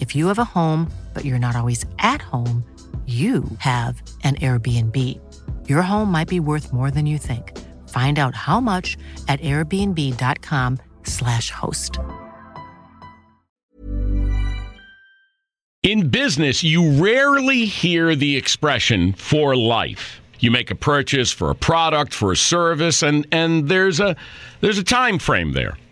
If you have a home, but you're not always at home, you have an Airbnb. Your home might be worth more than you think. Find out how much at airbnb.com/slash host. In business, you rarely hear the expression for life. You make a purchase for a product, for a service, and, and there's a there's a time frame there.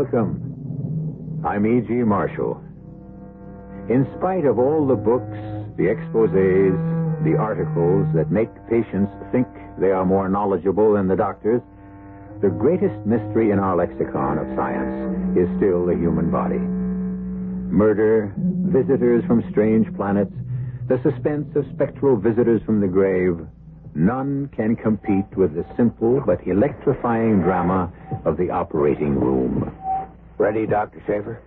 Welcome. I'm E.G. Marshall. In spite of all the books, the exposés, the articles that make patients think they are more knowledgeable than the doctors, the greatest mystery in our lexicon of science is still the human body. Murder, visitors from strange planets, the suspense of spectral visitors from the grave, none can compete with the simple but electrifying drama of the operating room. Ready, Dr. Schaefer?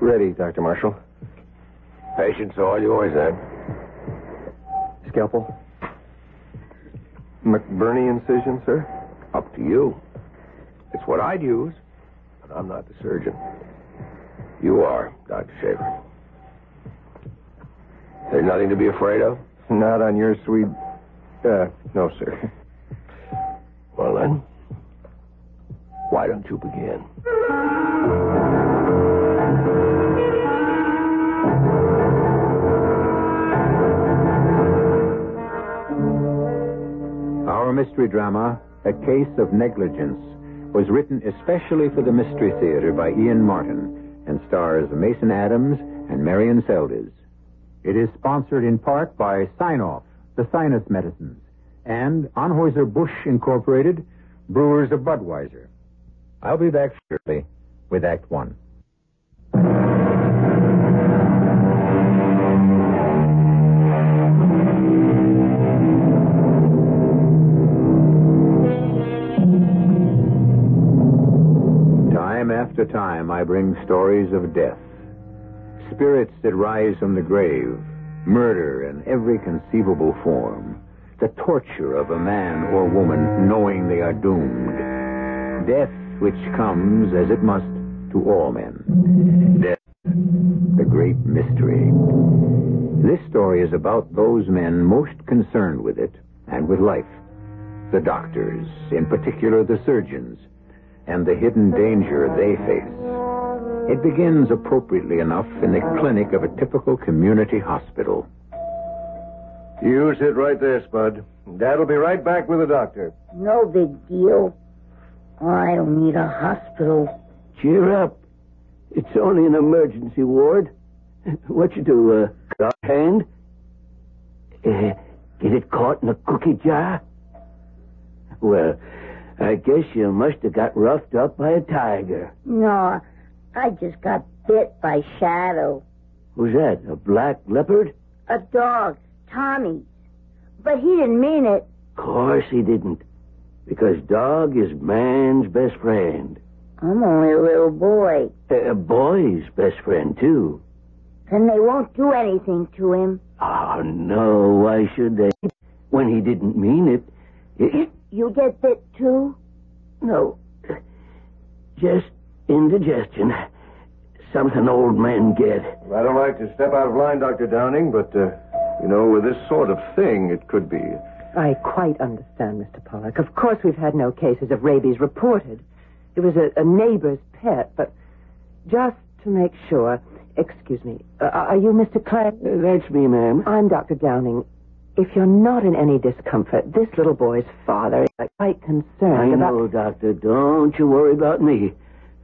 Ready, Dr. Marshall. Patient's all yours, then. Scalpel. McBurney incision, sir? Up to you. It's what I'd use, but I'm not the surgeon. You are, Dr. Schaefer. There's nothing to be afraid of? Not on your sweet. Uh, no, sir. Well, then, why don't you begin? Our mystery drama, A Case of Negligence, was written especially for the Mystery Theater by Ian Martin and stars Mason Adams and Marion Seldes. It is sponsored in part by Sine-Off, the sinus medicines, and Anheuser-Busch Incorporated, brewers of Budweiser. I'll be back shortly with Act One. Time after time, I bring stories of death. Spirits that rise from the grave, murder in every conceivable form, the torture of a man or woman knowing they are doomed, death which comes, as it must, to all men. Death, the great mystery. This story is about those men most concerned with it and with life. The doctors, in particular the surgeons, and the hidden danger they face. It begins appropriately enough in the clinic of a typical community hospital. You sit right there, Spud. Dad'll be right back with the doctor. No big deal. I don't need a hospital. Cheer up. It's only an emergency ward. What you do, uh, got hand? Uh, get it caught in a cookie jar? Well, I guess you must have got roughed up by a tiger. No, I just got bit by Shadow. Who's that? A black leopard? A dog, Tommy. But he didn't mean it. Of course he didn't. Because dog is man's best friend. I'm only a little boy. A boy's best friend, too. Then they won't do anything to him. Oh, no, why should they? When he didn't mean it. it You get bit too? no. Just indigestion. Something old men get. I don't like to step out of line, Dr. Downing, but, uh, you know, with this sort of thing, it could be. I quite understand, Mr. Pollock. Of course, we've had no cases of rabies reported. It was a, a neighbor's pet, but just to make sure. Excuse me. Uh, are you Mr. Clay? Uh, that's me, ma'am. I'm Dr. Downing. If you're not in any discomfort, this little boy's father is quite concerned I about. know, Doctor. Don't you worry about me.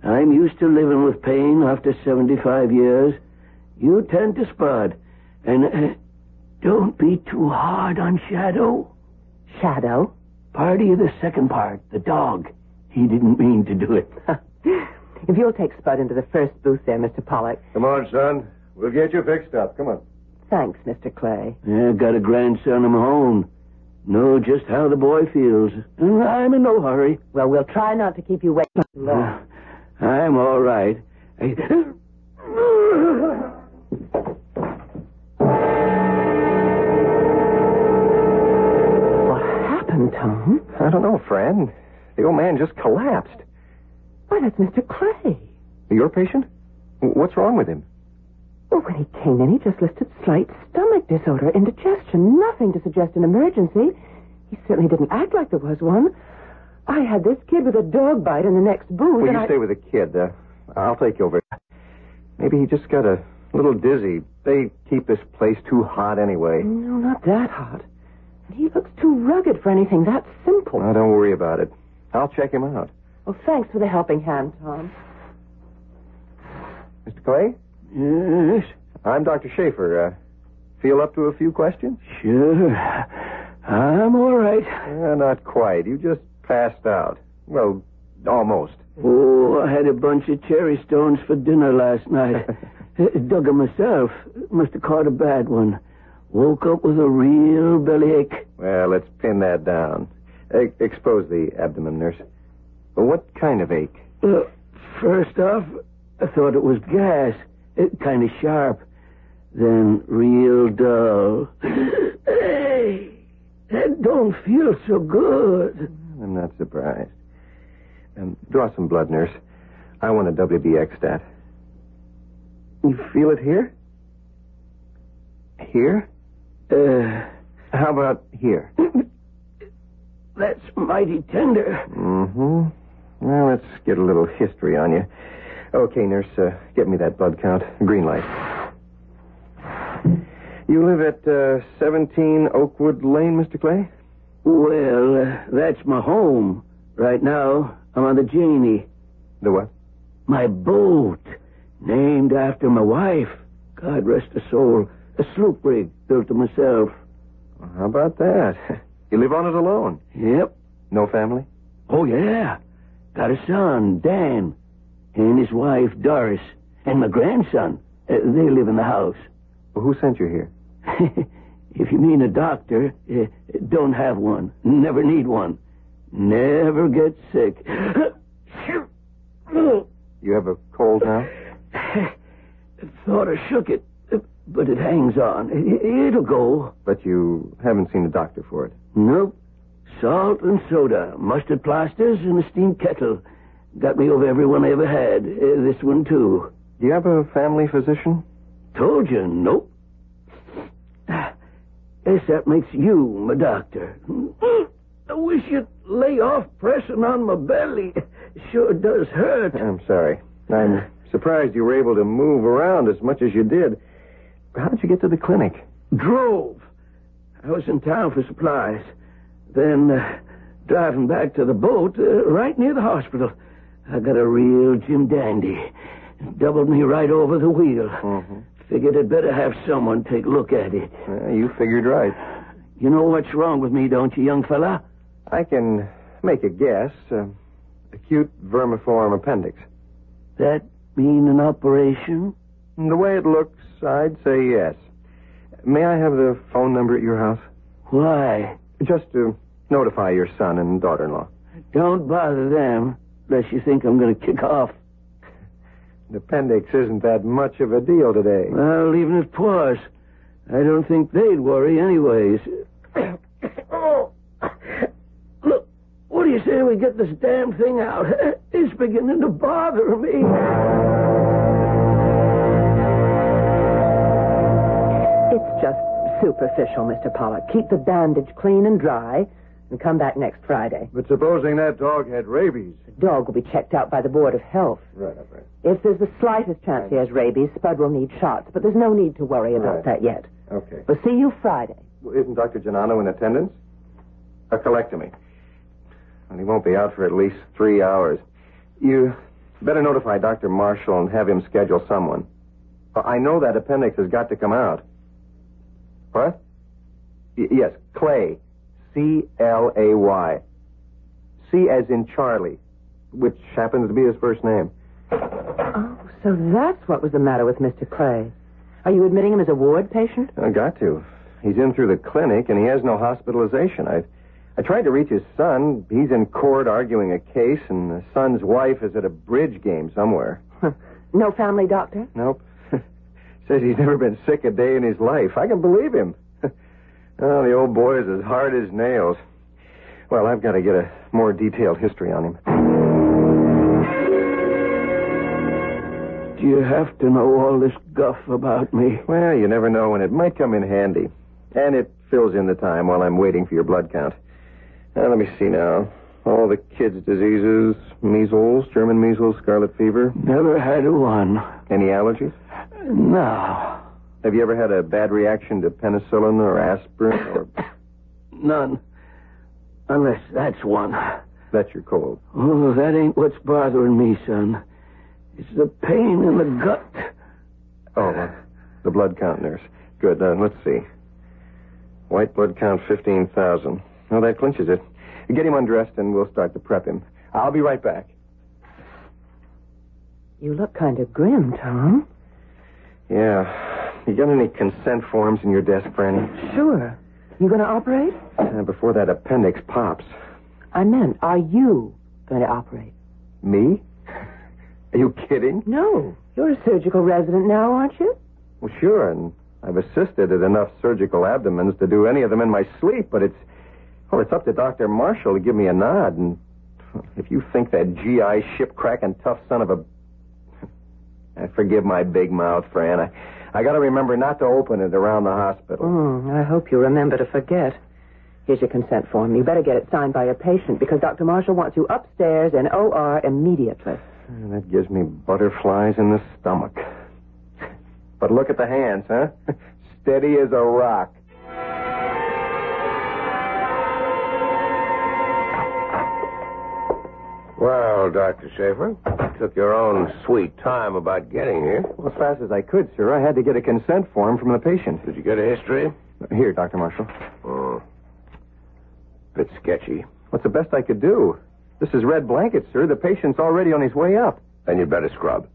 I'm used to living with pain after 75 years. You tend to Spud. And uh, don't be too hard on Shadow. Shadow? Party of the second part, the dog. He didn't mean to do it. if you'll take Spud into the first booth there, Mr. Pollock. Come on, son. We'll get you fixed up. Come on. Thanks, Mr. Clay. Yeah, got a grandson of my own. Know just how the boy feels. Uh, I'm in no hurry. Well, we'll try not to keep you waiting too long. Uh, I'm all right. I... Tom? I don't know, Fran. The old man just collapsed. Why, that's Mr. Clay. Your patient? What's wrong with him? Well, when he came in, he just listed slight stomach disorder, indigestion, nothing to suggest an emergency. He certainly didn't act like there was one. I had this kid with a dog bite in the next booth. And you I... stay with the kid? Uh, I'll take you over. Maybe he just got a little dizzy. They keep this place too hot anyway. No, not that hot. And he looks too rugged for anything that simple. Now, don't worry about it. I'll check him out. Well, thanks for the helping hand, Tom. Mr. Clay? Yes, I'm Dr. Schaefer. Uh, feel up to a few questions? sure. I'm all right. Uh, not quite. You just passed out. Well, almost. Oh, I had a bunch of cherry stones for dinner last night. Uh, Dug 'em myself. Must have caught a bad one. Woke up with a real bellyache. Well, let's pin that down. E- expose the abdomen, nurse. What kind of ache? Uh, first off, I thought it was gas. It kind of sharp. Then real dull. hey, that don't feel so good. I'm not surprised. Um, draw some blood, nurse. I want a WBC stat. You feel it here? Here? Uh, How about here? that's mighty tender. Mm-hmm. Now let's get a little history on you. Okay, nurse, uh, get me that blood count. Green light. You live at uh, 17 Oakwood Lane, Mr. Clay? Well, uh, that's my home. Right now, I'm on the Janie. The what? My boat, named after my wife. God rest her soul. A sloop rig built to myself. How about that? You live on it alone? Yep. No family? Oh, yeah. Got a son, Dan, and his wife, Doris, and my grandson. Uh, they live in the house. Well, who sent you here? if you mean a doctor, uh, don't have one. Never need one. Never get sick. You have a cold now? Thought I shook it, but it hangs on. I- It'll go. But you haven't seen a doctor for it. Nope. Salt and soda, mustard plasters, and a steam kettle. Got me over every one I ever had. Uh, this one, too. Do you have a family physician? Told you, nope. Guess that makes you my doctor. I wish you'd lay off pressing on my belly. Sure does hurt. I'm sorry. I'm surprised you were able to move around as much as you did. How did you get to the clinic? Drove. I was in town for supplies. Then, uh, driving back to the boat, uh, right near the hospital, I got a real Jim Dandy. Doubled me right over the wheel. Mm-hmm. Figured I'd better have someone take a look at it. you figured right. You know what's wrong with me, don't you, young fella? I can make a guess. Uh, acute vermiform appendix. That mean an operation? Mm, the way it looks, I'd say yes. May I have the phone number at your house? Why? Just to notify your son and daughter-in-law. Don't bother them, unless you think I'm going to kick off. The appendix isn't that much of a deal today. Well, even if it was, I don't think they'd worry anyways. oh. Look, what do you say we get this damn thing out? It's beginning to bother me. Superficial, Mr. Pollock. Keep the bandage clean and dry and come back next Friday. But supposing that dog had rabies. The dog will be checked out by the Board of Health. Right, up, right. If there's the slightest chance he has rabies, Spud will need shots, but there's no need to worry about Right. that yet. Okay. We'll see you Friday. Well, isn't Dr. Janano in attendance? A colectomy. And he won't be out for at least three hours. You better notify Dr. Marshall and have him schedule someone. I know that appendix has got to come out. What? Y- yes, Clay. C L A Y. C as in Charlie, which happens to be his first name. Oh, so that's what was the matter with Mr. Clay. Are you admitting him as a ward patient? I got to. He's in through the clinic and he has no hospitalization. I I tried to reach his son. He's in court arguing a case, and the son's wife is at a bridge game somewhere. No family doctor? Nope. Says he's never been sick a day in his life. I can believe him. oh, the old boy is as hard as nails. Well, I've got to get a more detailed history on him. Do you have to know all this guff about me? Well, you never know when it might come in handy. And it fills in the time while I'm waiting for your blood count. Now, let me see now. All the kids' diseases measles, German measles, scarlet fever. Never had one. Any allergies? No. Have you ever had a bad reaction to penicillin or aspirin or. None. Unless that's one. That's your cold. Oh, that ain't what's bothering me, son. It's the pain in the gut. Oh, uh, the blood count, nurse. Good. Uh, let's see. White blood count 15,000. Oh, that clinches it. Get him undressed and we'll start to prep him. I'll be right back. You look kind of grim, Tom. Yeah. You got any consent forms in your desk, Franny? Sure. You going to operate? Uh, before that appendix pops. I meant, are you going to operate? Me? Are you kidding? No. You're a surgical resident now, aren't you? Well, sure, and I've assisted at enough surgical abdomens to do any of them in my sleep, but it's well, it's up to Dr. Marshall to give me a nod, and if you think that GI ship cracking tough son of a forgive my big mouth, Fran. I, I gotta remember not to open it around the hospital. Mm, I hope you remember to forget. Here's your consent form. You better get it signed by your patient because Dr. Marshall wants you upstairs in OR immediately. That gives me butterflies in the stomach. But look at the hands, huh? Steady as a rock. Well, Dr. Schaefer, took your own sweet time about getting here. Well, as fast as I could, sir. I had to get a consent form from the patient. Did you get a history? Here, Dr. Marshall. Oh. Bit sketchy. What's the best I could do? This is red blanket, sir. The patient's already on his way up. Then you'd better scrub.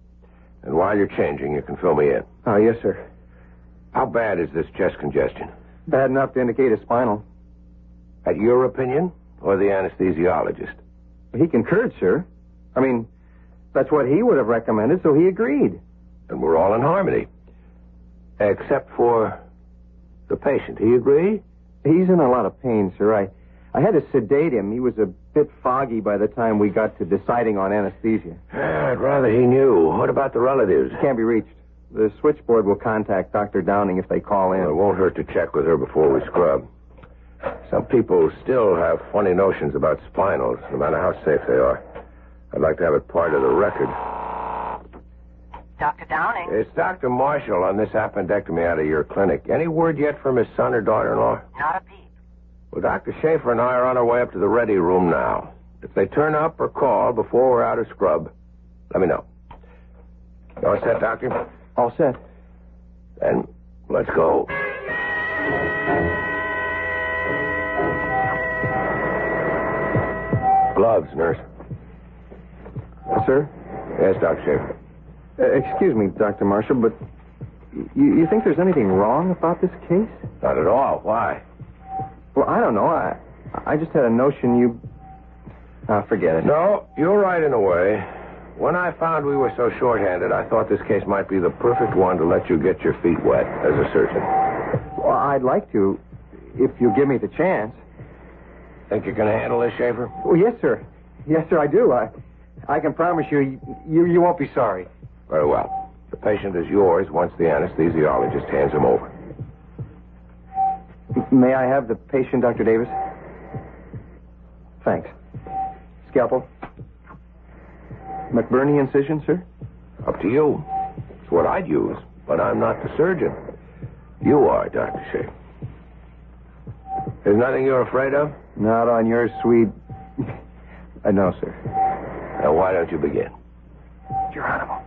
And while you're changing, you can fill me in. Oh, yes, sir. How bad is this chest congestion? Bad enough to indicate a spinal. At your opinion or the anesthesiologist? He concurred, sir. I mean, that's what he would have recommended, so he agreed. And we're all in harmony. Except for the patient. He agree? He's in a lot of pain, sir. I, I had to sedate him. He was a bit foggy by the time we got to deciding on anesthesia. Ah, I'd rather he knew. What about the relatives? Can't be reached. The switchboard will contact Dr. Downing if they call in. Well, it won't hurt to check with her before we scrub. Some people still have funny notions about spinals, no matter how safe they are. I'd like to have it part of the record. Dr. Downing? It's Dr. Marshall on this appendectomy out of your clinic. Any word yet from his son or daughter-in-law? Not a peep. Well, Dr. Schaefer and I are on our way up to the ready room now. If they turn up or call before we're out of scrub, let me know. You all set, Doctor? All set. Then let's go. Gloves, nurse. Sir? Yes, Dr. Schaefer. Uh, excuse me, Dr. Marshall, but you, you think there's anything wrong about this case? Not at all. Why? Well, I don't know. I, I just had a notion you. Ah, forget it. No, you're right in a way. When I found we were so short-handed, I thought this case might be the perfect one to let you get your feet wet as a surgeon. Well, I'd like to, if you give me the chance. Think you can handle this, Schaefer? Well, yes, sir. Yes, sir, I do. I, I can promise you, you, you won't be sorry. Very well. The patient is yours once the anesthesiologist hands him over. May I have the patient, Dr. Davis? Thanks. Scalpel. McBurney incision, sir? Up to you. It's what I'd use, but I'm not the surgeon. You are, Dr. Schaefer. There's nothing you're afraid of? Not on your sweet. uh, no, sir. Now, why don't you begin? Your animal.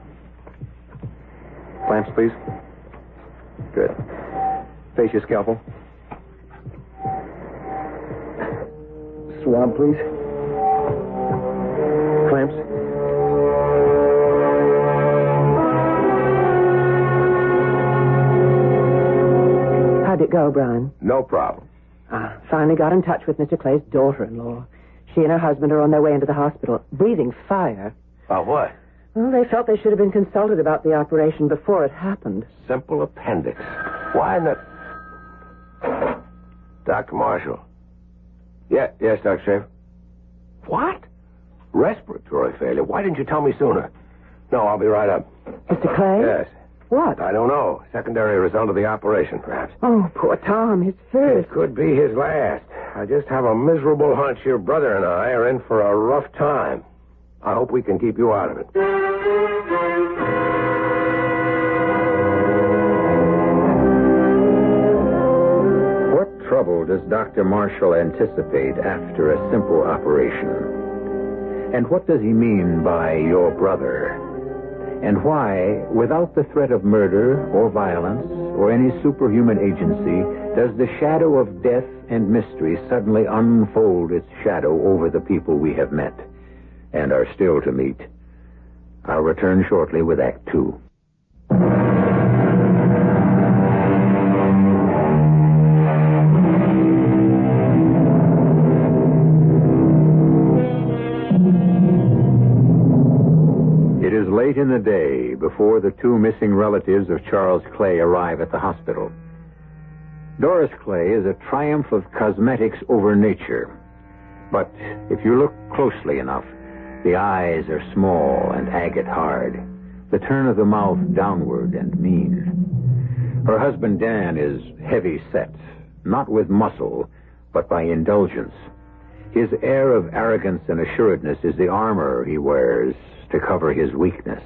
Clamps, please. Good. Face your scalpel. Swab, please. Clamps. How'd it go, Brian? No problem. Ah, finally got in touch with Mr. Clay's daughter-in-law. She and her husband are on their way into the hospital, breathing fire. About what? Well, they felt they should have been consulted about the operation before it happened. Simple appendix. Why not? Dr. Marshall. Yeah, yes, Dr. Schaefer. What? Respiratory failure. Why didn't you tell me sooner? No, I'll be right up. Mr. Clay? Yes. What? I don't know. Secondary result of the operation, perhaps. Oh, poor Tom. His first. It could be his last. I just have a miserable hunch your brother and I are in for a rough time. I hope we can keep you out of it. What trouble does Dr. Marshall anticipate after a simple operation? And what does he mean by your brother? And why, without the threat of murder or violence or any superhuman agency, does the shadow of death and mystery suddenly unfold its shadow over the people we have met and are still to meet? I'll return shortly with Act Two. In the day before the two missing relatives of Charles Clay arrive at the hospital. Doris Clay is a triumph of cosmetics over nature. But if you look closely enough, the eyes are small and agate hard, the turn of the mouth downward and mean. Her husband Dan is heavy set, not with muscle, but by indulgence. His air of arrogance and assuredness is the armor he wears to cover his weakness.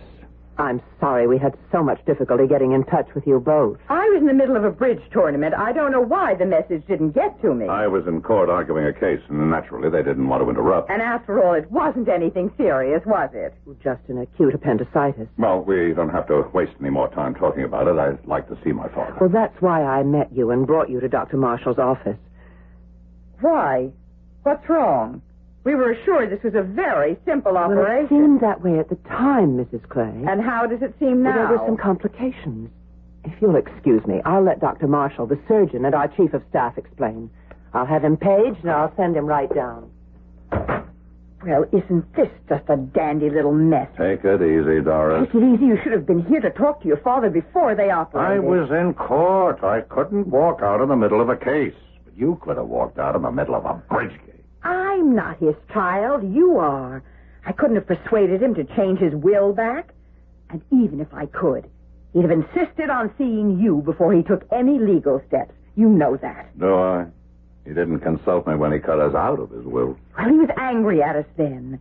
I'm sorry we had so much difficulty getting in touch with you both. I was in the middle of a bridge tournament. I don't know why the message didn't get to me. I was in court arguing a case, and naturally they didn't want to interrupt. And after all, it wasn't anything serious, was it? Just an acute appendicitis. Well, we don't have to waste any more time talking about it. I'd like to see my father. Well, that's why I met you and brought you to Dr. Marshall's office. Why? What's wrong? We were assured this was a very simple Well, it seemed that way at the time, Mrs. Clay. And how does it seem Well, now? There were some complications. If you'll excuse me, I'll let Dr. Marshall, the surgeon, and our chief of staff explain. I'll have him paged, and I'll send him right down. Well, isn't this just a dandy little mess? Take it easy, Doris. Take it easy. You should have been here to talk to your father before they operated. I was in court. I couldn't walk out in the middle of a case. But you could have walked out in the middle of a bridge game. I'm not his child. You are. I couldn't have persuaded him to change his will back. And even if I could, He'd have insisted on seeing you before he took any legal steps. You know that. Do I? He didn't consult me when he cut us out of his will. Well, he was angry at us then.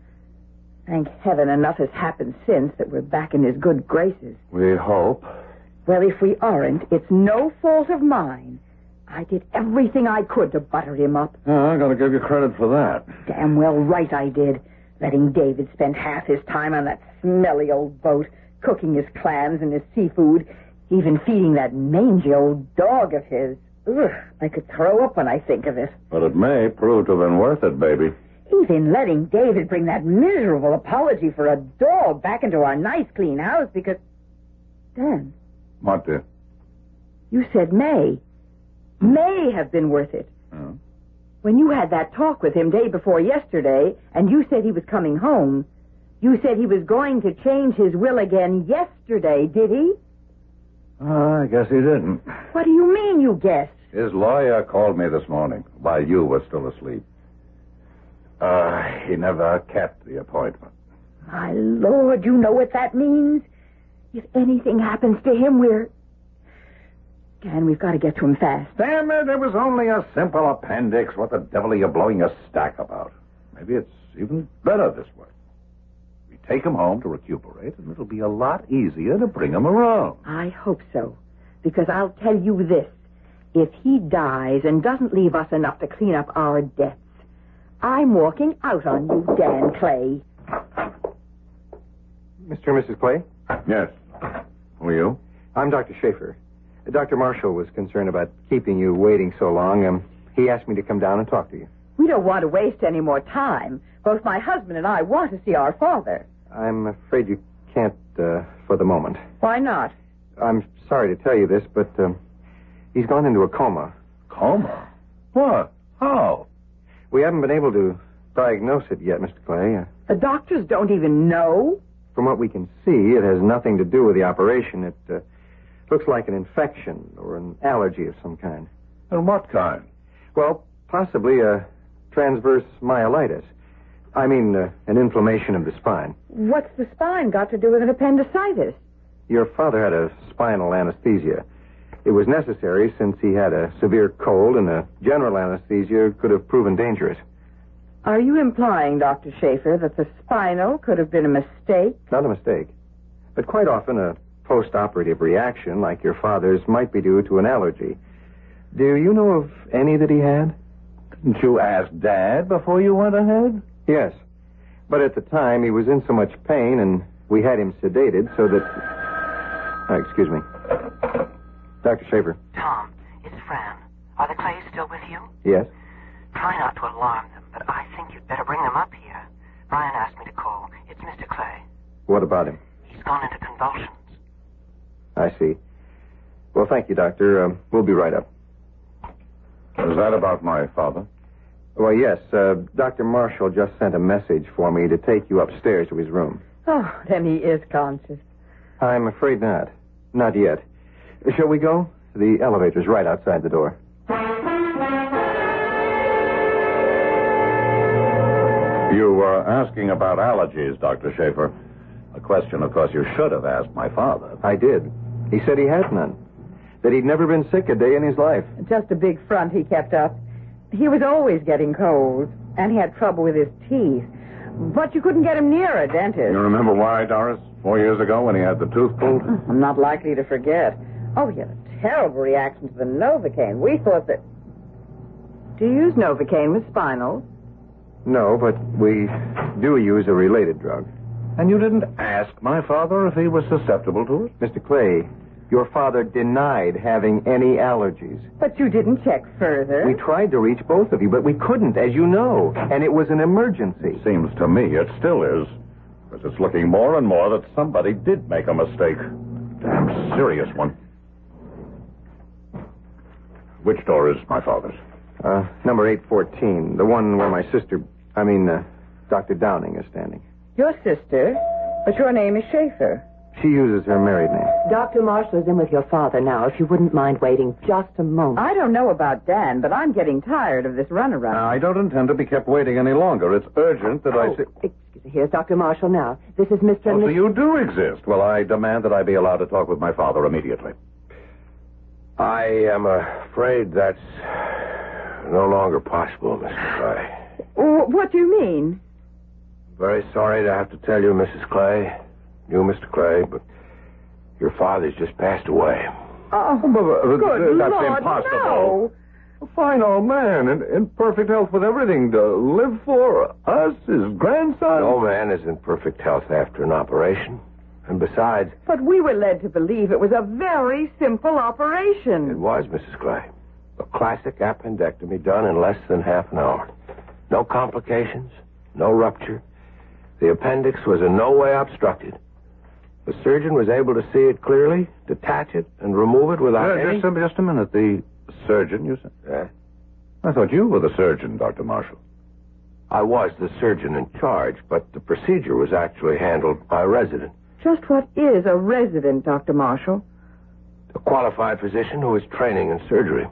Thank heaven enough has happened since that we're back in his good graces. We hope. Well, if we aren't, it's no fault of mine. I did everything I could to butter him up. I'm going to give you credit for that. Damn well right I did. Letting David spend half his time on that smelly old boat, cooking his clams and his seafood, even feeding that mangy old dog of his. Ugh, I could throw up when I think of it. But it may prove to have been worth it, baby. Even letting David bring that miserable apology for a dog back into our nice clean house because. Dan, What, dear? you said may. May have been worth it. Oh. When you had that talk with him day before yesterday, and you said he was coming home, you said he was going to change his will again yesterday, did he? Oh, I guess he didn't. What do you mean you guessed? His lawyer called me this morning while you were still asleep. Uh, he never kept the appointment. My lord, you know what that means? If anything happens to him, we're. Dan, we've got to get to him fast. Damn it, it was only a simple appendix. What the devil are you blowing your stack about? Maybe it's even better this way. We take him home to recuperate, and it'll be a lot easier to bring him around. I hope so. Because I'll tell you this. If he dies and doesn't leave us enough to clean up our debts, I'm walking out on you, Dan Clay. Mr. and Mrs. Clay? Yes. Who are you? I'm Dr. Schaefer. Dr. Marshall was concerned about keeping you waiting so long. Um, he asked me to come down and talk to you. We don't want to waste any more time. Both my husband and I want to see our father. I'm afraid you can't uh, for the moment. Why not? I'm sorry to tell you this, but um, he's gone into a coma. Coma? What? How? We haven't been able to diagnose it yet, Mr. Clay. Uh, The doctors don't even know. from what we can see, it has nothing to do with the operation. It uh, looks like an infection or an allergy of some kind. And what kind? Well, possibly a transverse myelitis. I mean, uh, an inflammation of the spine. What's the spine got to do with an appendicitis? Your father had a spinal anesthesia. It was necessary since he had a severe cold, and a general anesthesia could have proven dangerous. Are you implying, Dr. Schaefer, that the spinal could have been a mistake? Not a mistake. But quite often, a post operative reaction like your father's might be due to an allergy. Do you know of any that he had? Didn't you ask Dad before you went ahead? Yes. But at the time, he was in so much pain, and we had him sedated so that. Uh, excuse me. Dr. Schaefer. Tom, it's Fran. Are the Clays still with you? Yes? Try not to alarm them, but I think you'd better bring them up here. Brian asked me to call. It's Mr. Clay. What about him? He's gone into convulsions. I see. Well, thank you, Doctor. Um, we'll be right up. Is that about my father? Well, yes. Uh, Dr. Marshall just sent a message for me to take you upstairs to his room. Oh, then he is conscious. I'm afraid not. Not yet. Shall we go? The elevator's right outside the door. You were asking about allergies, Dr. Schaefer. A question, of course, you should have asked my father. I did. He said he had none. That he'd never been sick a day in his life. Just a big front he kept up. He was always getting colds, and he had trouble with his teeth. But you couldn't get him near a dentist. You remember why, Doris? Four years ago when he had the tooth pulled? I'm not likely to forget. Oh, he had a terrible reaction to the Novocaine. We thought that. Do you use Novocaine with spinal? No, but we do use a related drug. And you didn't ask my father if he was susceptible to it? Mr. Clay, your father denied having any allergies. But you didn't check further. We tried to reach both of you, but we couldn't, as you know. And it was an emergency. Seems to me it still is. Because it's looking more and more that somebody did make a mistake. Damn serious one. Which door is my father's? Uh, number 814, the one where my sister, I mean, uh, Dr. Downing is standing. Your sister, but your name is Schaefer. She uses her married name. Dr. Marshall is in with your father now, if you wouldn't mind waiting just a moment. I don't know about Dan, but I'm getting tired of this runaround. I don't intend to be kept waiting any longer. It's urgent that I Oh, see. excuse me. Here's Dr. Marshall now. This is Mr. Oh, and so Miss... you do exist. Well, I demand that I be allowed to talk with my father immediately. I am afraid that's no longer possible, Mr. Clay. Oh, what do you mean? Very sorry to have to tell you, Mrs. Clay, you, Mr. Clay, but your father's just passed away. Oh, oh uh, but, good uh, that's Lord, impossible. no. A fine old man in, in perfect health with everything to live for. Us, his grandson. No man is in perfect health after an operation. And besides, But we were led to believe it was a very simple operation. it was, Mrs. Clay. A classic appendectomy done in less than half an hour. No complications, no rupture. The appendix was in no way obstructed. The surgeon was able to see it clearly, detach it, and remove it without Yeah, any... just, a, just a minute. The surgeon, you said? Yeah. I thought you were the surgeon, Dr. Marshall. I was the surgeon in charge, but the procedure was actually handled by a resident. Just what is a resident, Dr. Marshall? A qualified physician who is training in surgery.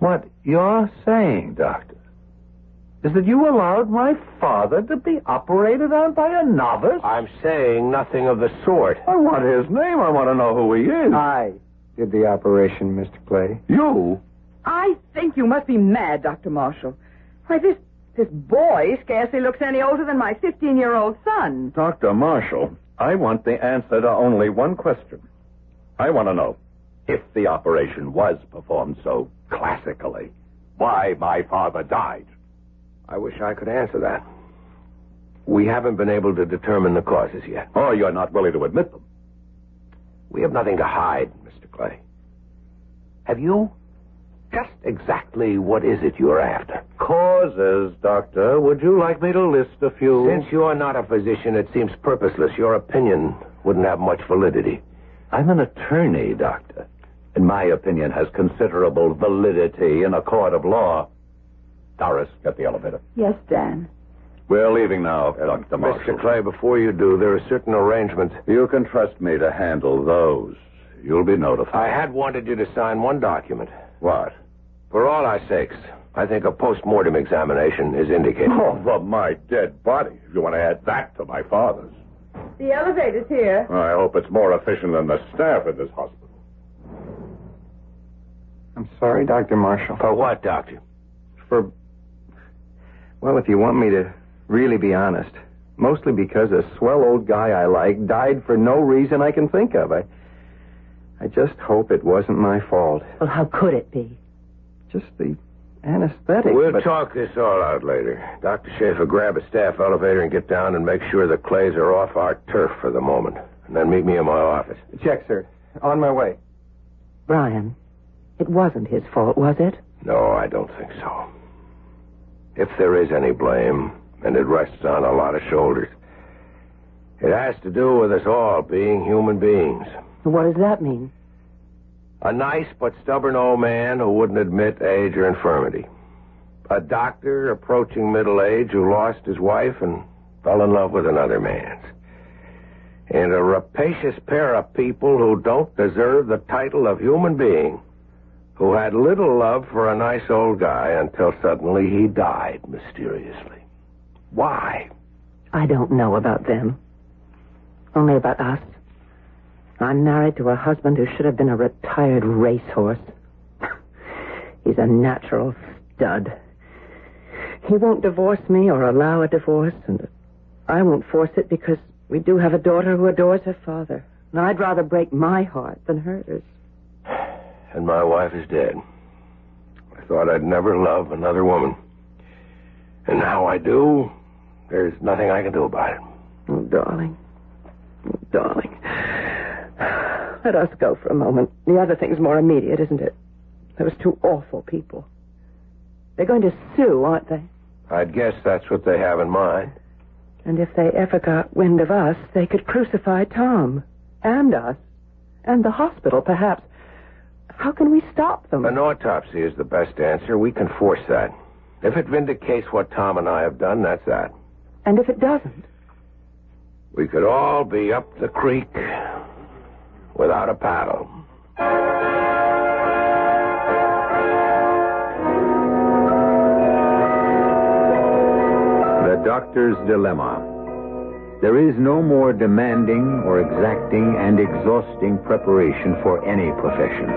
What you're saying, Doctor, is that you allowed my father to be operated on by a novice? I'm saying nothing of the sort. I want his name. I want to know who he is. I did the operation, Mr. Clay. You? I think you must be mad, Dr. Marshall. Why, this this boy scarcely looks any older than my 15-year-old son. Dr. Marshall, I want the answer to only one question. I want to know if the operation was performed so classically, why my father died. I wish I could answer that. We haven't been able to determine the causes yet. Or you're not willing to admit them. We have nothing to hide, Mr. Clay. Have you? Just exactly what is it you're after? Causes, Doctor. Would you like me to list a few? Since you're not a physician, it seems purposeless. Your opinion wouldn't have much validity. I'm an attorney, Doctor. And my opinion has considerable validity in a court of law. Doris, get the elevator. Yes, Dan. We're leaving now, Dr. Marshall. Mr. Clay, before you do, there are certain arrangements. You can trust me to handle those. You'll be notified. I had wanted you to sign one document. What? For all our sakes, I think a post-mortem examination is indicated. Oh, Over my dead body. If you want to add that to my father's. The elevator's here. I hope it's more efficient than the staff at this hospital. I'm sorry, Dr. Marshall. For what, Doctor? For. Well, if you want me to really be honest, mostly because a swell old guy I like died for no reason I can think of. I. I just hope it wasn't my fault. Well, how could it be? Just the anesthetic. We'll but- talk this all out later. Dr. Schaefer, grab a staff elevator and get down and make sure the Clays are off our turf for the moment. And then meet me in my office. Check, sir. On my way. Brian, it wasn't his fault, was it? No, I don't think so. If there is any blame, and it rests on a lot of shoulders, it has to do with us all being human beings. What does that mean? A nice but stubborn old man who wouldn't admit age or infirmity. A doctor approaching middle age who lost his wife and fell in love with another man's. And a rapacious pair of people who don't deserve the title of human being, who had little love for a nice old guy until suddenly he died mysteriously. Why? I don't know about them. Only about us. I'm married to a husband who should have been a retired racehorse. He's a natural stud. He won't divorce me or allow a divorce, and I won't force it because we do have a daughter who adores her father. And I'd rather break my heart than hers. And my wife is dead. I thought I'd never love another woman. And now I do. There's nothing I can do about it. Oh, darling. Oh, darling. Let us go for a moment. The other thing's more immediate, isn't it? Those two awful people. They're going to sue, aren't they? I'd guess that's what they have in mind. And if they ever got wind of us, they could crucify Tom. And us. And the hospital, perhaps. How can we stop them? An autopsy is the best answer. We can force that. If it vindicates what Tom and I have done, that's that. And if it doesn't? we could all be up the creek without a paddle. The Doctor's Dilemma. There is no more demanding or exacting and exhausting preparation for any profession.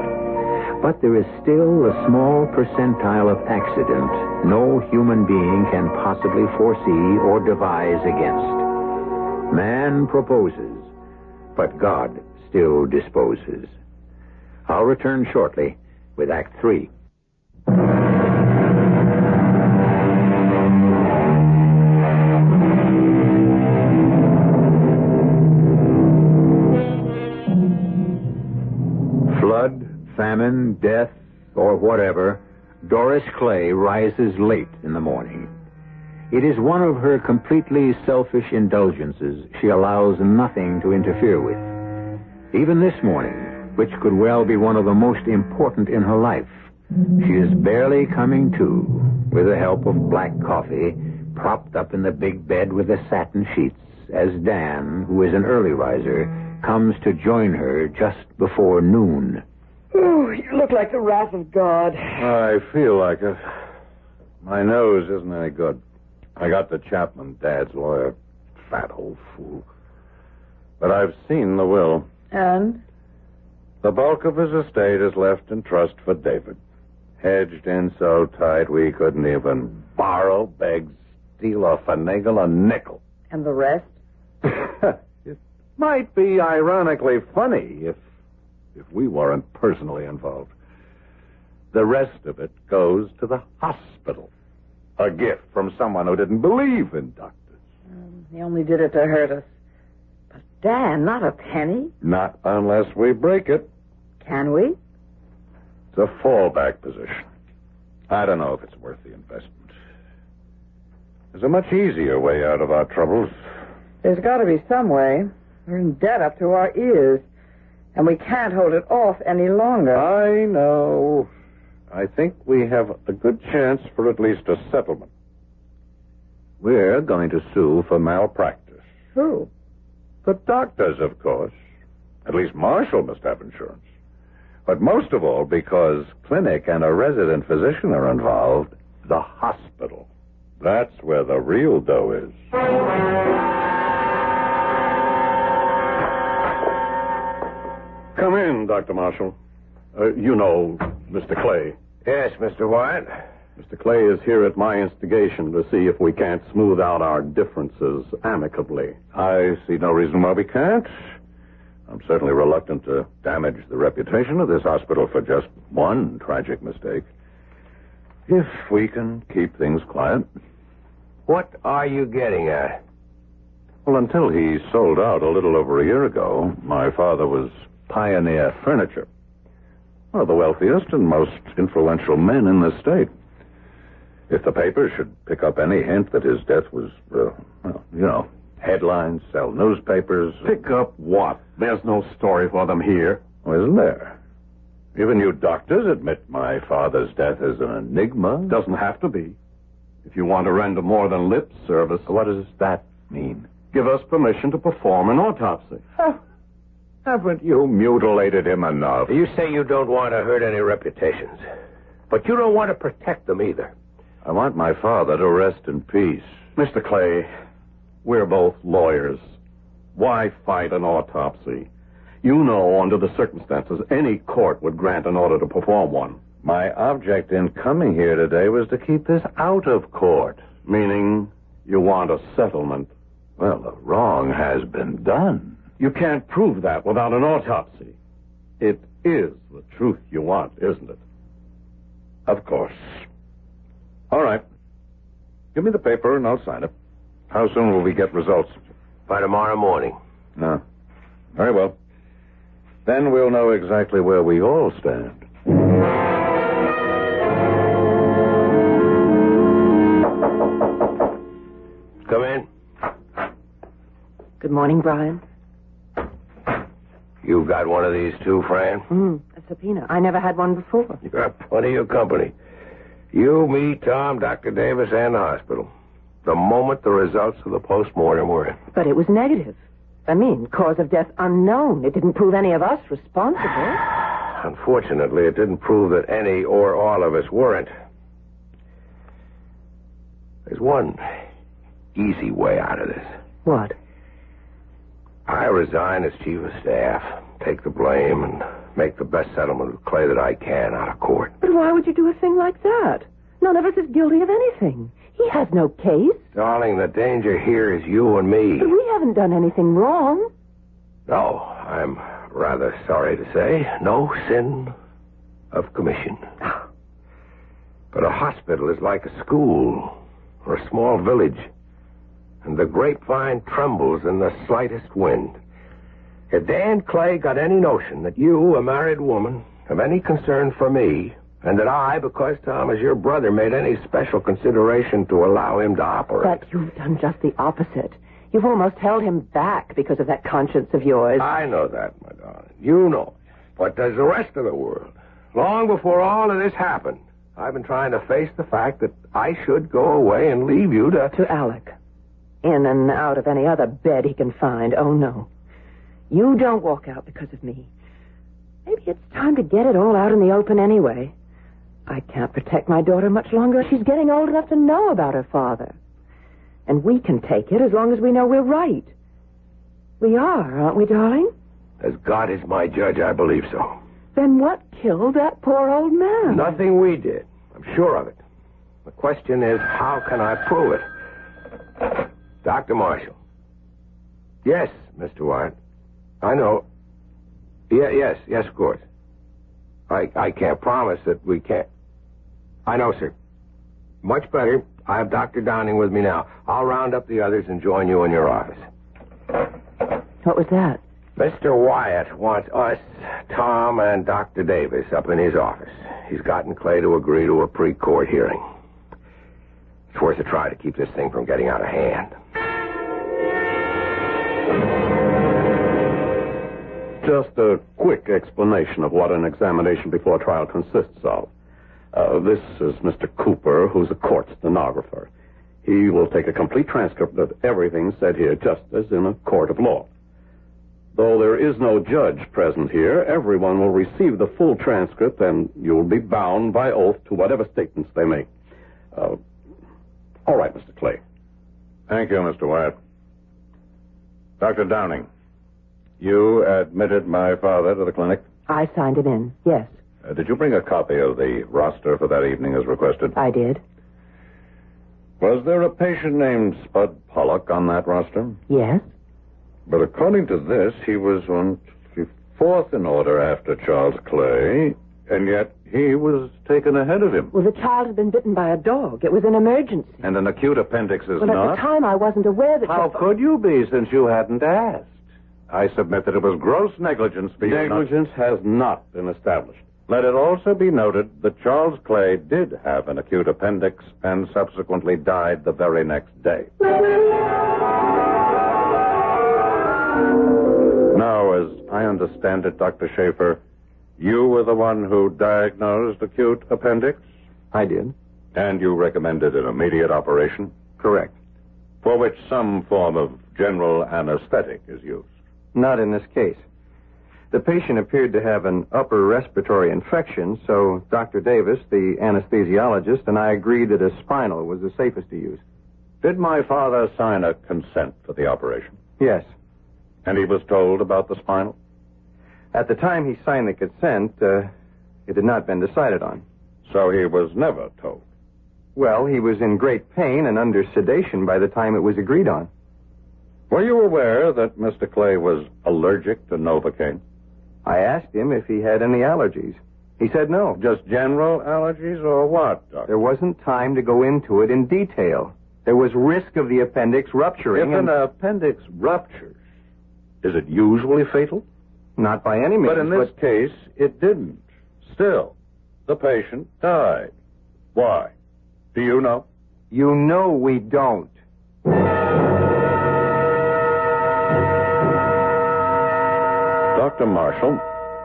But there is still a small percentile of accident no human being can possibly foresee or devise against. Man proposes, but God still disposes. I'll return shortly with Act Three. Famine, death, or whatever, Doris Clay rises late in the morning. It is one of her completely selfish indulgences she allows nothing to interfere with. Even this morning, which could well be one of the most important in her life, she is barely coming to with the help of black coffee, propped up in the big bed with the satin sheets, as Dan, who is an early riser, comes to join her just before noon. Oh, you look like the wrath of God. I feel like it. My nose isn't any good. I got the Chapman, Dad's lawyer. Fat old fool. But I've seen the will. And? The bulk of his estate is left in trust for David. Hedged in so tight we couldn't even borrow, beg, steal or finagle a nickel. And the rest? it might be ironically funny if if we weren't personally involved. The rest of it goes to the hospital. A gift from someone who didn't believe in doctors. Um, he only did it to hurt us. But, Dan, not a penny. Not unless we break it. Can we? It's a fallback position. I don't know if it's worth the investment. There's a much easier way out of our troubles. There's got to be some way. We're in debt up to our ears. And we can't hold it off any longer. I know. I think we have a good chance for at least a settlement. We're going to sue for malpractice. Who? The doctors, of course. At least Marshall must have insurance. But most of all, because clinic and a resident physician are involved, the hospital. That's where the real dough is. In, Dr. Marshall. Uh, you know Mr. Clay. Yes, Mr. Wyatt. Mr. Clay is here at my instigation to see if we can't smooth out our differences amicably. I see no reason why we can't. I'm certainly reluctant to damage the reputation of this hospital for just one tragic mistake. If we can keep things quiet. What are you getting at? Well, until he sold out a little over a year ago, my father was Pioneer Furniture. One of the wealthiest and most influential men in the state. If the papers should pick up any hint that his death was, uh, well, you know, headlines, sell newspapers. Pick up what? There's no story for them here. Oh, isn't there? Even you doctors admit my father's death is an enigma. Doesn't have to be. If you want to render more than lip service. What does that mean? Give us permission to perform an autopsy. Haven't you mutilated him enough? You say you don't want to hurt any reputations, but you don't want to protect them either. I want my father to rest in peace. Mr. Clay, we're both lawyers. Why fight an autopsy? You know, under the circumstances, any court would grant an order to perform one. My object in coming here today was to keep this out of court. Meaning, you want a settlement. Well, the wrong has been done. You can't prove that without an autopsy. It is the truth you want, isn't it? Of course. All right. Give me the paper and I'll sign it. How soon will we get results? By tomorrow morning. No. Very well. Then we'll know exactly where we all stand. Come in. Good morning, Brian. You got one of these too, Fran? Hmm, a subpoena. I never had one before. You got plenty of company. You, me, Tom, Dr. Davis, and the hospital. The moment the results of the post-mortem were in. But it was negative. I mean, cause of death unknown. It didn't prove any of us responsible. Unfortunately, it didn't prove that any or all of us weren't. There's one easy way out of this. What? I resign as chief of staff, take the blame, and make the best settlement with Clay that I can out of court. But why would you do a thing like that? None of us is guilty of anything. He has no case. Darling, the danger here is you and me. But we haven't done anything wrong. No, I'm rather sorry to say, no sin of commission. Ah. But a hospital is like a school or a small village, and the grapevine trembles in the slightest wind. If Dan Clay got any notion that you, a married woman, have any concern for me, and that I, because Tom is your brother, made any special consideration to allow him to operate. But you've done just the opposite. You've almost held him back because of that conscience of yours. I know that, my darling. You know. But does the rest of the world? Long before all of this happened, I've been trying to face the fact that I should go away and leave you to... To Alec. In and out of any other bed he can find. Oh, no. You don't walk out because of me. Maybe it's time to get it all out in the open anyway. I can't protect my daughter much longer. She's getting old enough to know about her father. And we can take it as long as we know we're right. We are, aren't we, darling? As God is my judge, I believe so. Then what killed that poor old man? Nothing we did. I'm sure of it. The question is, how can I prove it? Dr. Marshall. Yes, Mr. Wyatt. I know. Yeah, yes, yes, of course. I, I can't promise that we can't. I know, sir. Much better. I have Dr. Downing with me now. I'll round up the others and join you in your office. What was that? Mr. Wyatt wants us, Tom, and Dr. Davis up in his office. He's gotten Clay to agree to a pre-court hearing. It's worth a try to keep this thing from getting out of hand. Just a quick explanation of what an examination before trial consists of. Uh, this is Mr. Cooper, who's a court stenographer. He will take a complete transcript of everything said here, just as in a court of law. Though there is no judge present here, everyone will receive the full transcript, and you'll be bound by oath to whatever statements they make. Uh, all right, Mr. Clay. Thank you, Mr. Wyatt. Dr. Downing, you admitted my father to the clinic? I signed him in, yes. Uh, did you bring a copy of the roster for that evening as requested? I did. Was there a patient named Spud Pollock on that roster? Yes. But according to this, he was one, fourth in order after Charles Clay, and yet he was taken ahead of him. Well, the child had been bitten by a dog. It was an emergency. And an acute appendix is well, not? at the time, I wasn't aware that... How could you be, since you hadn't asked? I submit that it was gross negligence for you not- Negligence has not been established. Let it also be noted that Charles Clay did have an acute appendix and subsequently died the very next day. Now, as I understand it, Dr. Schaefer, you were the one who diagnosed acute appendix? I did. And you recommended an immediate operation? Correct. For which some form of general anesthetic is used. Not in this case. The patient appeared to have an upper respiratory infection, so Dr. Davis, the anesthesiologist, and I agreed that a spinal was the safest to use. Did my father sign a consent for the operation? Yes. And he was told about the spinal? At the time he signed the consent, uh, it had not been decided on. So he was never told? Well, he was in great pain and under sedation by the time it was agreed on. Were you aware that Mr. Clay was allergic to Novocaine? I asked him if he had any allergies. He said no. Just general allergies or what, Doctor? There wasn't time to go into it in detail. There was risk of the appendix rupturing. If and... an appendix ruptures, is it usually fatal? Not by any means. But in this case, it didn't. Still, the patient died. Why? Do you know? You know we don't. Dr. Marshall,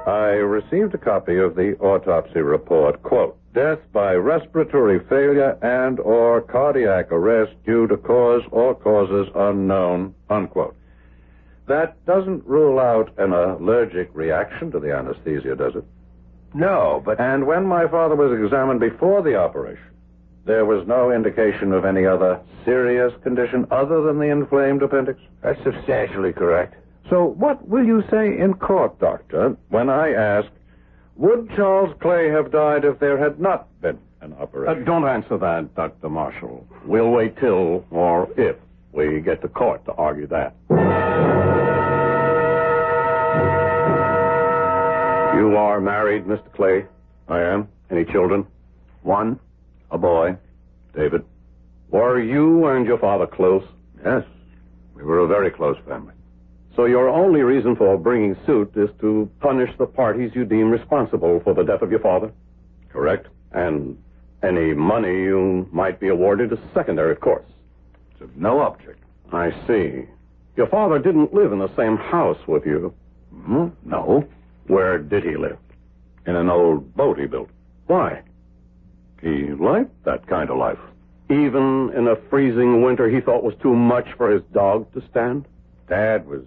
I received a copy of the autopsy report. Quote, death by respiratory failure and or cardiac arrest due to cause or causes unknown, unquote. That doesn't rule out an allergic reaction to the anesthesia, does it? No, but. And when my father was examined before the operation, there was no indication of any other serious condition other than the inflamed appendix? That's substantially correct. So, what will you say in court, Doctor, when I ask, would Charles Clay have died if there had not been an operation? Uh, don't answer that, Dr. Marshall. We'll wait till, or if, we get to court to argue that. You are married, Mr. Clay? I am. Any children? One. A boy. David. Were you and your father close? Yes. We were a very close family. So your only reason for bringing suit is to punish the parties you deem responsible for the death of your father? Correct. And any money you might be awarded is secondary, of course. It's of no object. I see. Your father didn't live in the same house with you. Hmm? No. Where did he live? In an old boat he built. Why? He liked that kind of life. Even in a freezing winter he thought was too much for his dog to stand? Dad was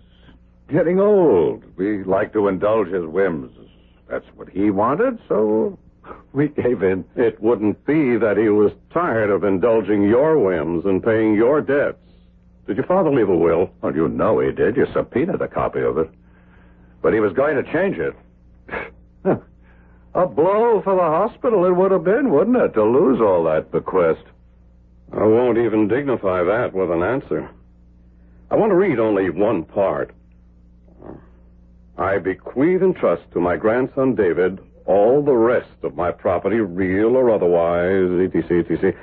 getting old. We liked to indulge his whims. That's what he wanted, so we gave in. It wouldn't be that he was tired of indulging your whims and paying your debts. Did your father leave a will? Oh, you know he did. You subpoenaed a copy of it. But he was going to change it. a blow for the hospital it would have been, wouldn't it, to lose all that bequest? I won't even dignify that with an answer. I want to read only one part. I bequeath and trust to my grandson David all the rest of my property, real or otherwise, etc., etc.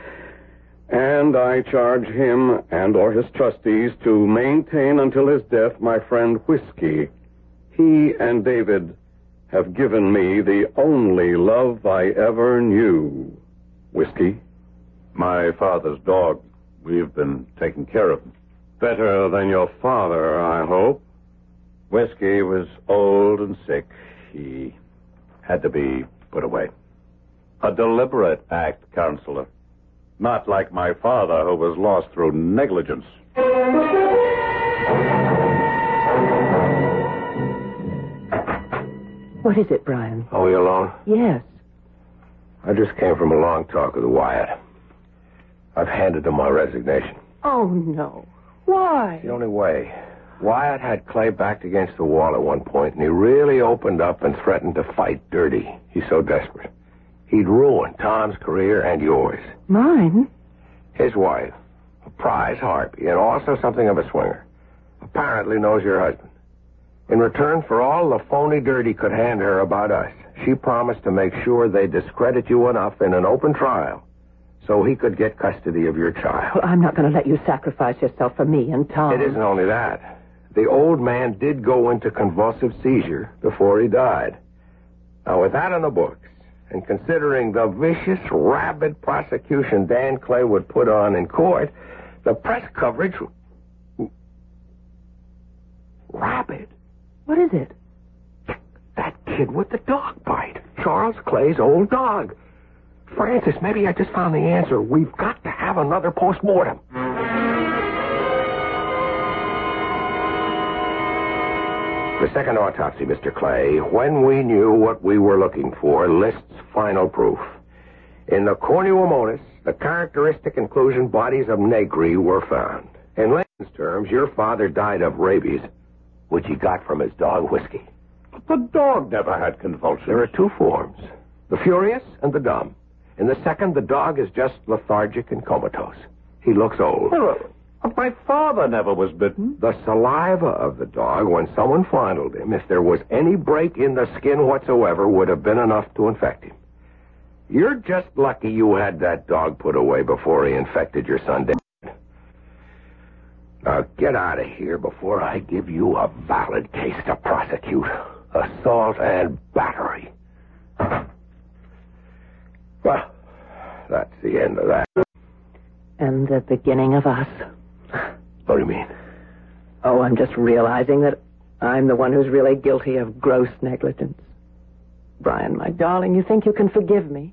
And I charge him and or his trustees to maintain until his death my friend Whiskey. He and David have given me the only love I ever knew. Whiskey? My father's dog. We've been taking care of him. Better than your father, I hope. Whiskey was old and sick. He had to be put away. A deliberate act, counselor. Not like my father, who was lost through negligence. What is it, Brian? Are we alone? Yes. I just came from a long talk with Wyatt. I've handed him my resignation. Oh, no. Why? The only way. Wyatt had Clay backed against the wall at one point, and he really opened up and threatened to fight dirty. He's so desperate. He'd ruin Tom's career and yours. Mine? His wife, a prize harpy, and also something of a swinger, apparently knows your husband. In return for all the phony dirt he could hand her about us, she promised to make sure they discredit you enough in an open trial so he could get custody of your child. Well, I'm not going to let you sacrifice yourself for me and Tom. It isn't only that. The old man did go into convulsive seizure before he died. Now, with that on the books, and considering the vicious, rabid prosecution Dan Clay would put on in court, the press coverage. Rabid? What is it? That kid with the dog bite. Charles Clay's old dog. Francis, maybe I just found the answer. We've got to have another postmortem. The second autopsy, Mr. Clay, when we knew what we were looking for, lists final proof. In the cornu Ammonis, the characteristic inclusion bodies of negri were found. In layman's terms, your father died of rabies, which he got from his dog Whiskey. But the dog never had convulsions. There are two forms the furious and the dumb. In the second, the dog is just lethargic and comatose. He looks old. But my father never was bitten. The saliva of the dog, when someone fondled him, if there was any break in the skin whatsoever, would have been enough to infect him. You're just lucky you had that dog put away before he infected your son. Now get out of here before I give you a valid case to prosecute. Assault and battery. Well, that's the end of that. And the beginning of us. What do you mean? Oh, I'm just realizing that I'm the one who's really guilty of gross negligence. Brian, my darling, you think you can forgive me?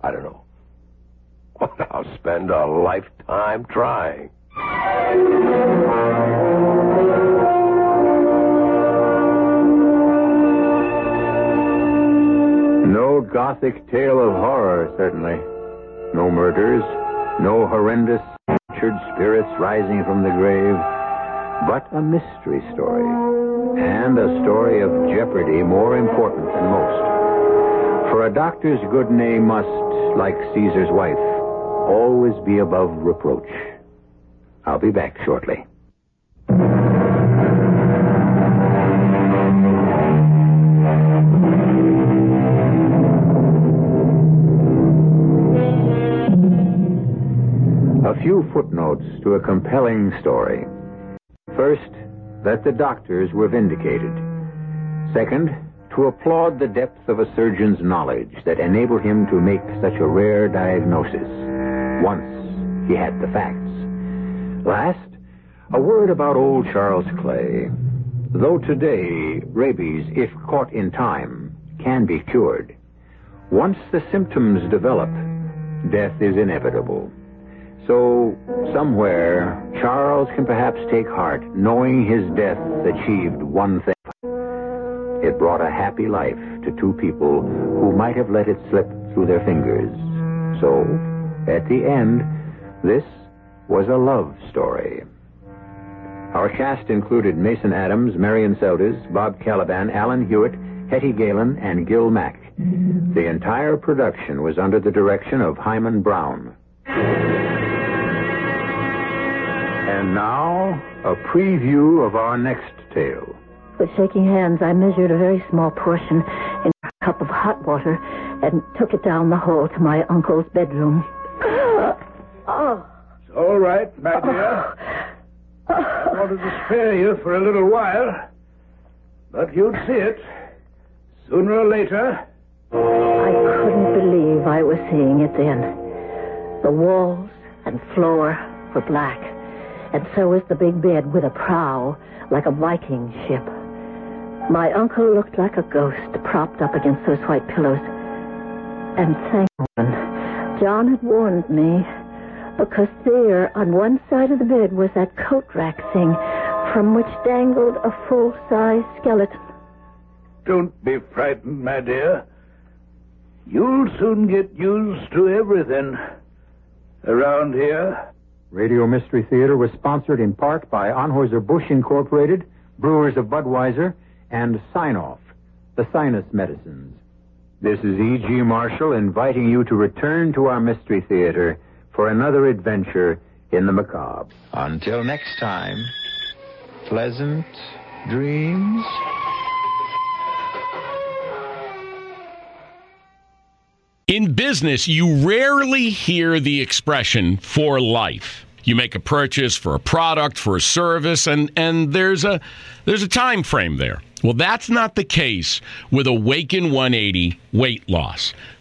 I don't know. But I'll spend a lifetime trying. No gothic tale of horror, certainly. No murders, no horrendous tortured spirits rising from the grave, but a mystery story, and a story of jeopardy more important than most. For a doctor's good name must, like Caesar's wife, always be above reproach. I'll be back shortly. A few footnotes to a compelling story. First, that the doctors were vindicated. Second, to applaud the depth of a surgeon's knowledge that enabled him to make such a rare diagnosis once he had the facts. Last, a word about old Charles Clay. Though today, rabies, if caught in time, can be cured, once the symptoms develop, death is inevitable. So, somewhere, Charles can perhaps take heart, knowing his death achieved one thing. It brought a happy life to two people who might have let it slip through their fingers. So, at the end, this was a love story. Our cast included Mason Adams, Marian Seldes, Bob Kaliban, Alan Hewitt, Hetty Galen, and Gil Mack. The entire production was under the direction of Himan Brown. And now, a preview of our next tale. With shaking hands, I measured a very small portion in a cup of hot water and took it down the hall to my uncle's bedroom. It's all right, my dear. I wanted to spare you for a little while, but you'd see it. Sooner or later. I couldn't believe I was seeing it then. The walls and floor were black, and so was the big bed with a prow like a Viking ship. My uncle looked like a ghost propped up against those white pillows. And thank heaven, John had warned me, because there on one side of the bed was that coat rack thing from which dangled a full-size skeleton. Don't be frightened, my dear. You'll soon get used to everything around here. Radio Mystery Theater was sponsored in part by Anheuser-Busch Incorporated, Brewers of Budweiser, and Sine-Off, the sinus medicines. This is E.G. Marshall inviting you to return to our Mystery Theater for another adventure in the macabre. Until next time, pleasant dreams. In business, you rarely hear the expression for life. You make a purchase for a product, for a service, and, and there's a there's a time frame there. Well, that's not the case with Awaken 180 weight loss.